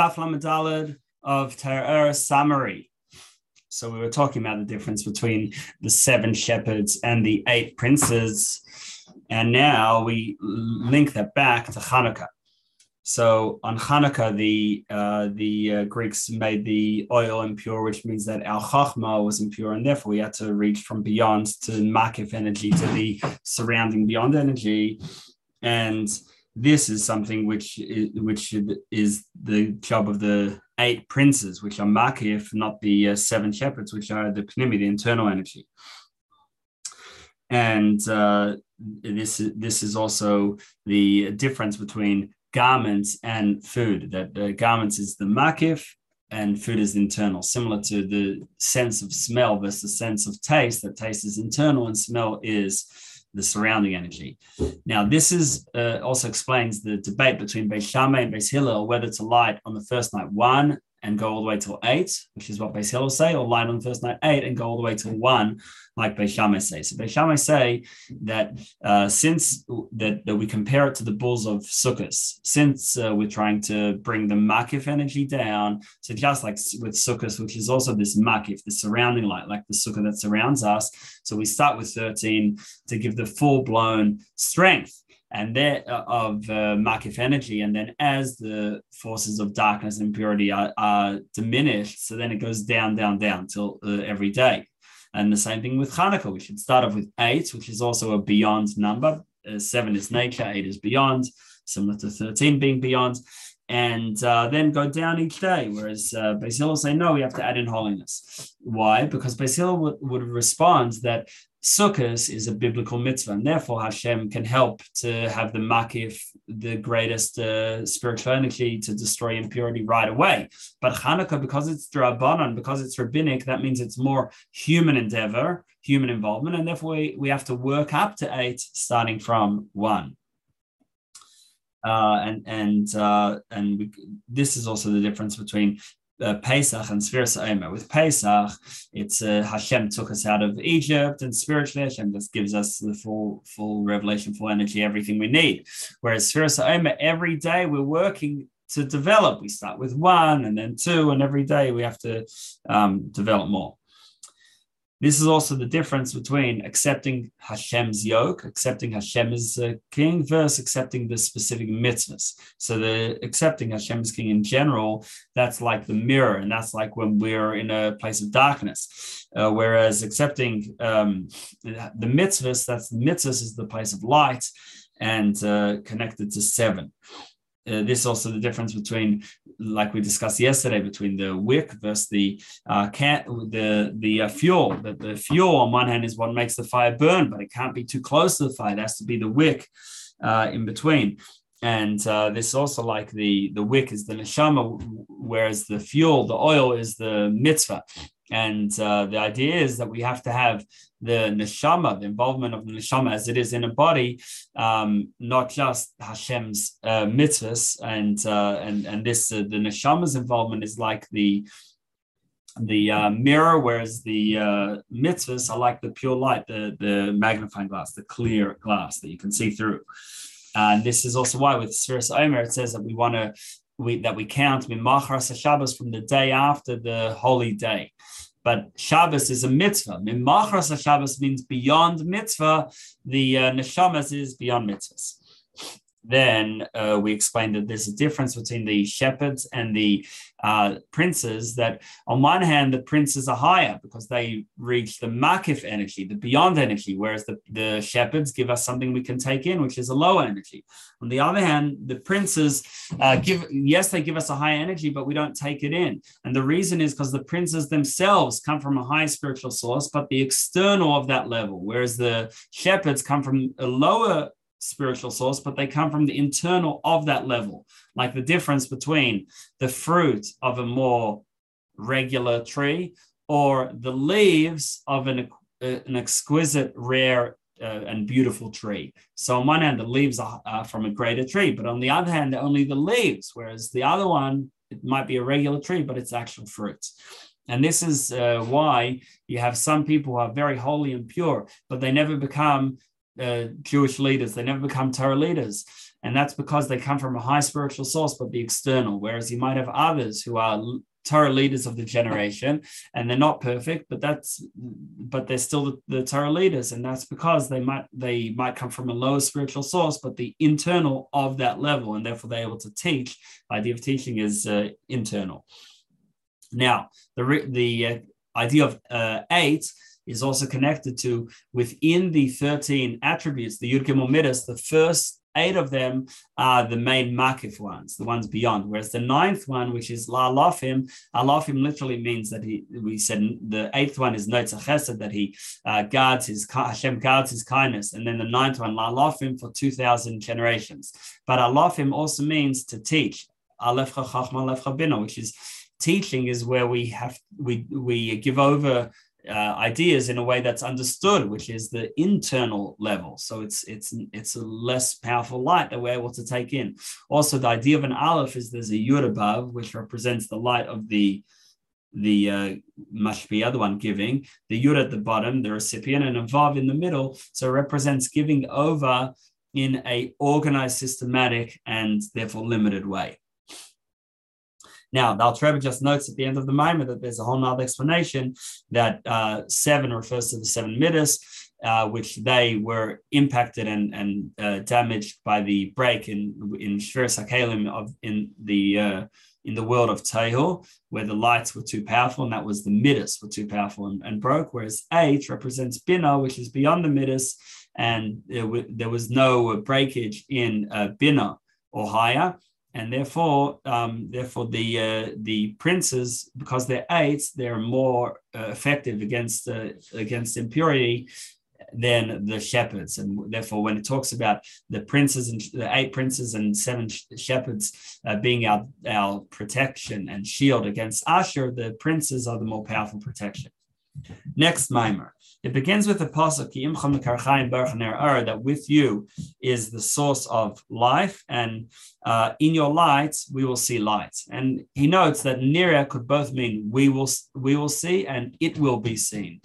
Daf Lamed Daled of Torah Ohr summary. So we were talking about the difference between the seven shepherds and the eight princes, and now we link that back to Hanukkah. So on Hanukkah, the uh, the uh, Greeks made the oil impure, which means that our chachma was impure, and therefore we had to reach from beyond to makif energy to the surrounding beyond energy, and this is something which is, which is the job of the eight princes, which are makif, not the uh, seven shepherds, which are the pnimi, the internal energy. And uh, this this is also the difference between garments and food. That the garments is the makif and food is internal, similar to the sense of smell versus the sense of taste. That taste is internal and smell is the surrounding energy. Now, this is uh, also explains the debate between Beis Shammai and Beis Hillel whether to light on the first night one and go all the way till eight, which is what Beis Hillel say, or light on the first night eight and go all the way till one, like Beis Shammai say. So Beis Shammai say that uh, since that, that we compare it to the bulls of Sukkot, since uh, we're trying to bring the makif energy down, so just like with Sukkot, which is also this makif, the surrounding light, like the sukkah that surrounds us. So we start with 13 to give the full blown strength and there uh, of uh, makif energy and then as the forces of darkness and impurity are, are diminished so then it goes down down down till uh, every day and the same thing with Hanukkah. We should start off with eight, which is also a beyond number. Uh, seven is nature, eight is beyond, similar to 13 being beyond. And uh, then go down each day. Whereas uh, Beis will say, no, we have to add in holiness. Why? Because Beis would, would respond that Sukkot is a biblical mitzvah, and therefore Hashem can help to have the makif, the greatest uh, spiritual energy to destroy impurity right away. But Hanukkah, because it's Drabanan, because it's rabbinic, that means it's more human endeavor, human involvement, and therefore we, we have to work up to eight, starting from one. Uh, and and uh, and we, this is also the difference between uh, Pesach and Sfiras Omer. With Pesach, it's uh, Hashem took us out of Egypt, and spiritually Hashem just gives us the full, full revelation, full energy, everything we need. Whereas Sfiras Omer, every day we're working to develop. We start with one, and then two, and every day we have to um, develop more. This is also the difference between accepting Hashem's yoke, accepting Hashem as a king, versus accepting the specific mitzvahs. So the accepting Hashem as king in general, that's like the mirror, and that's like when we're in a place of darkness. Uh, whereas accepting um, the mitzvahs, that's the mitzvahs is the place of light and uh, connected to seven uh, this also the difference between, like we discussed yesterday, between the wick versus the uh, can the the uh, fuel. That the fuel on one hand is what makes the fire burn, but it can't be too close to the fire. It has to be the wick uh, in between. And uh, this also like the the wick is the neshama, whereas the fuel, the oil, is the mitzvah. And uh, the idea is that we have to have the neshama, the involvement of the neshama as it is in a body, um, not just Hashem's uh, mitzvahs. And uh, and and this uh, the neshama's involvement is like the the uh, mirror, whereas the uh, mitzvahs are like the pure light, the the magnifying glass, the clear glass that you can see through. And this is also why with Sfiras Omer it says that we want to we, that we count Mimachar Shabbos from the day after the holy day. But Shabbos is a mitzvah. Mimachras Shabbos means beyond mitzvah. The uh, neshamas is beyond mitzvahs. Then uh, we explained that there's a difference between the shepherds and the uh, princes. That on one hand, the princes are higher because they reach the makif energy, the beyond energy, whereas the, the shepherds give us something we can take in, which is a lower energy. On the other hand, the princes uh, give, yes, they give us a high energy, but we don't take it in. And the reason is because the princes themselves come from a high spiritual source, but the external of that level, whereas the shepherds come from a lower spiritual source, but they come from the internal of that level. Like the difference between the fruit of a more regular tree or the leaves of an, uh, an exquisite, rare, uh, and beautiful tree. So on one hand, the leaves are, from a greater tree, but on the other hand, only the leaves, whereas the other one, it might be a regular tree, but it's actual fruit. And this is uh, why you have some people who are very holy and pure, but they never become uh, Jewish leaders. They never become Torah leaders. And that's because they come from a high spiritual source, but the external. Whereas you might have others who are Torah leaders of the generation, and they're not perfect, but that's but they're still the, the Torah leaders, and that's because they might they might come from a lower spiritual source, but the internal of that level, and therefore they're able to teach. The idea of teaching is uh, internal. Now, the the uh, idea of uh, eight is also connected to within the 13 attributes, the Yud Gimel the first eight of them are the main makif ones, the ones beyond. Whereas the ninth one, which is la lafim, alafim literally means that he, we said the eighth one is notzer chesed, that he uh, guards his, Hashem guards his kindness. And then the ninth one, la lafim for 2,000 generations. But alafim also means to teach, alefcha chachma bina, which is teaching is where we have, we, we give over uh, ideas in a way that's understood, which is the internal level. So it's it's it's a less powerful light that we're able to take in. Also, the idea of an aleph is there's a yud above, which represents the light of the the uh, mashpia, the one giving, the yud at the bottom, the recipient, and a vav in the middle. So represents giving over in a organized, systematic, and therefore limited way. Now, the Rebbe just notes at the end of the maamar that there's a whole nother explanation that uh, seven refers to the seven midas, uh, which they were impacted and, and uh, damaged by the break in in Shviras Hakelim of in the uh, in the world of Tohu, where the lights were too powerful, and that was the midas were too powerful and, and broke. Whereas eight represents Bina, which is beyond the midas, and there, w- there was no breakage in uh, Bina or higher and therefore, um, therefore the uh, the princes, because they're eight, they're more uh, effective against uh, against impurity than the shepherds. And therefore, when it talks about the princes and the eight princes and seven shepherds uh, being our our protection and shield against Ashur, the princes are the more powerful protection. Next maamar. It begins with the pasuk that with you is the source of life, and uh, in your light we will see light. And he notes that nira could both mean we will we will see and it will be seen.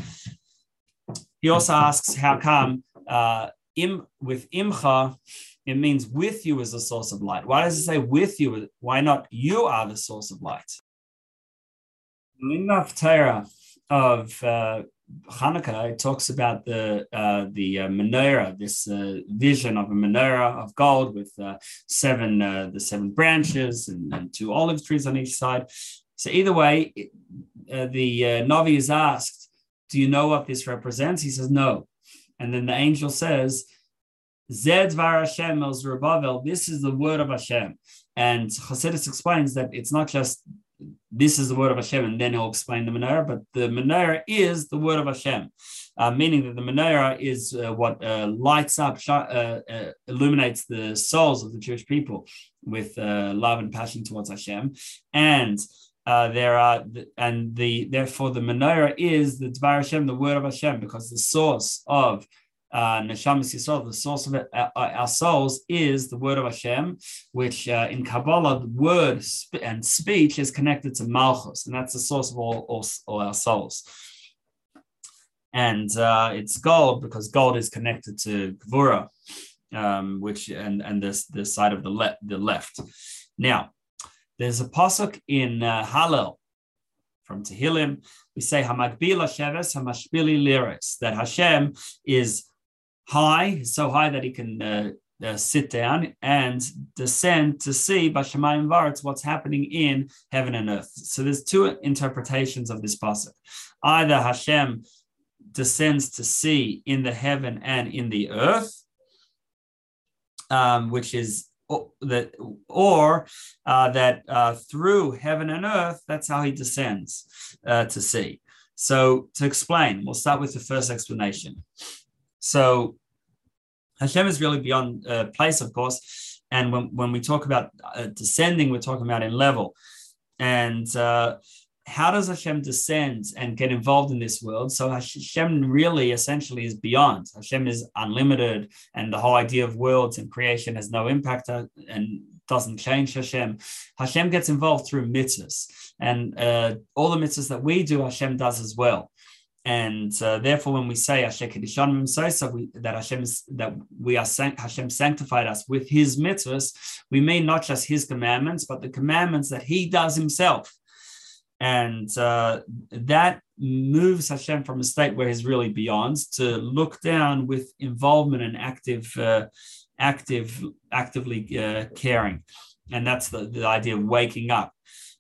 He also asks how come uh, im with imcha it means with you is the source of light. Why does it say with you? Why not you are the source of light? Enough Torah of uh, Hanukkah, it talks about the uh, the uh, menorah, this uh, vision of a menorah of gold with uh, seven uh, the seven branches and, and, two olive trees on each side. So either way, uh, the Navi is asked, "Do you know what this represents?" He says, "No," and then the angel says, "Zeh dvar Hashem el Zerubbabel." This is the word of Hashem, and Chassidus explains that it's not just this is the word of Hashem, and then he'll explain the menorah. But the menorah is the word of Hashem, uh, meaning that the menorah is uh, what uh, lights up, uh, uh, illuminates the souls of the Jewish people with uh, love and passion towards Hashem, and there are and the therefore the menorah is the Dvar Hashem, the word of Hashem, because the source of uh, Neshamas Yisrael, the source of it, uh, uh, our souls, is the word of Hashem, which uh, in Kabbalah, the word sp- and speech is connected to Malchus, and that's the source of all, all, all our souls. And uh, it's gold because gold is connected to Gvura, um, which and and this the side of the left the left. Now, there's a pasuk in uh, Hallel from Tehillim. We say Hamagbila Sheves Hamashbili Liris that Hashem is high, so high that he can uh, uh, sit down and descend to see Bashamayim Varetz what's happening in heaven and earth. So there's two interpretations of this pasuk. Either Hashem descends to see in the heaven and in the earth, um, which is that or uh, that uh, through heaven and earth that's how he descends uh, to see so to explain we'll start with the first explanation so Hashem is really beyond uh, place, of course. And when, when we talk about uh, descending, we're talking about in level. And uh, how does Hashem descend and get involved in this world? So Hashem really essentially is beyond. Hashem is unlimited, and the whole idea of worlds and creation has no impact uh, and doesn't change Hashem. Hashem gets involved through mitzvahs, and uh, all the mitzvahs that we do, Hashem does as well. And uh, therefore, when we say that Hashem is, that we are Hashem sanctified us with His mitzvahs, we mean not just His commandments, but the commandments that He does Himself, and uh, that moves Hashem from a state where He's really beyond to look down with involvement and active, uh, active, actively uh, caring, and that's the, the idea of waking up.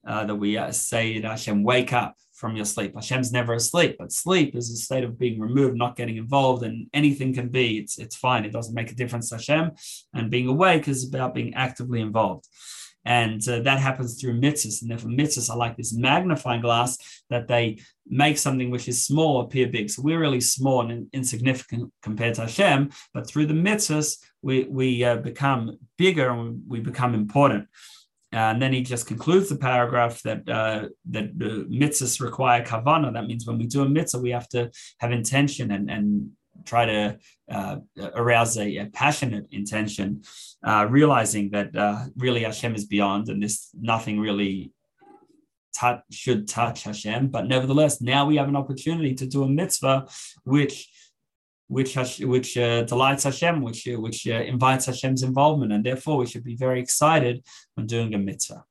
Uh, that we uh, say that Hashem, wake up from your sleep. Hashem's never asleep, but sleep is a state of being removed, not getting involved, and anything can be. It's it's fine. It doesn't make a difference Hashem. And being awake is about being actively involved. And uh, that happens through mitzvahs. And therefore, mitzvahs are like this magnifying glass that they make something which is small appear big. So we're really small and insignificant compared to Hashem. But through the mitzvahs, we, we uh, become bigger and we become important. And then he just concludes the paragraph that uh, that the mitzvahs require kavana. That means when we do a mitzvah, we have to have intention and, and try to uh, arouse a, a, passionate intention, uh, realizing that uh, really Hashem is beyond, and this nothing really touch, should touch Hashem. But nevertheless, now we have an opportunity to do a mitzvah, which which which uh, delights Hashem, which which uh, invites Hashem's involvement, and therefore we should be very excited when doing a mitzvah.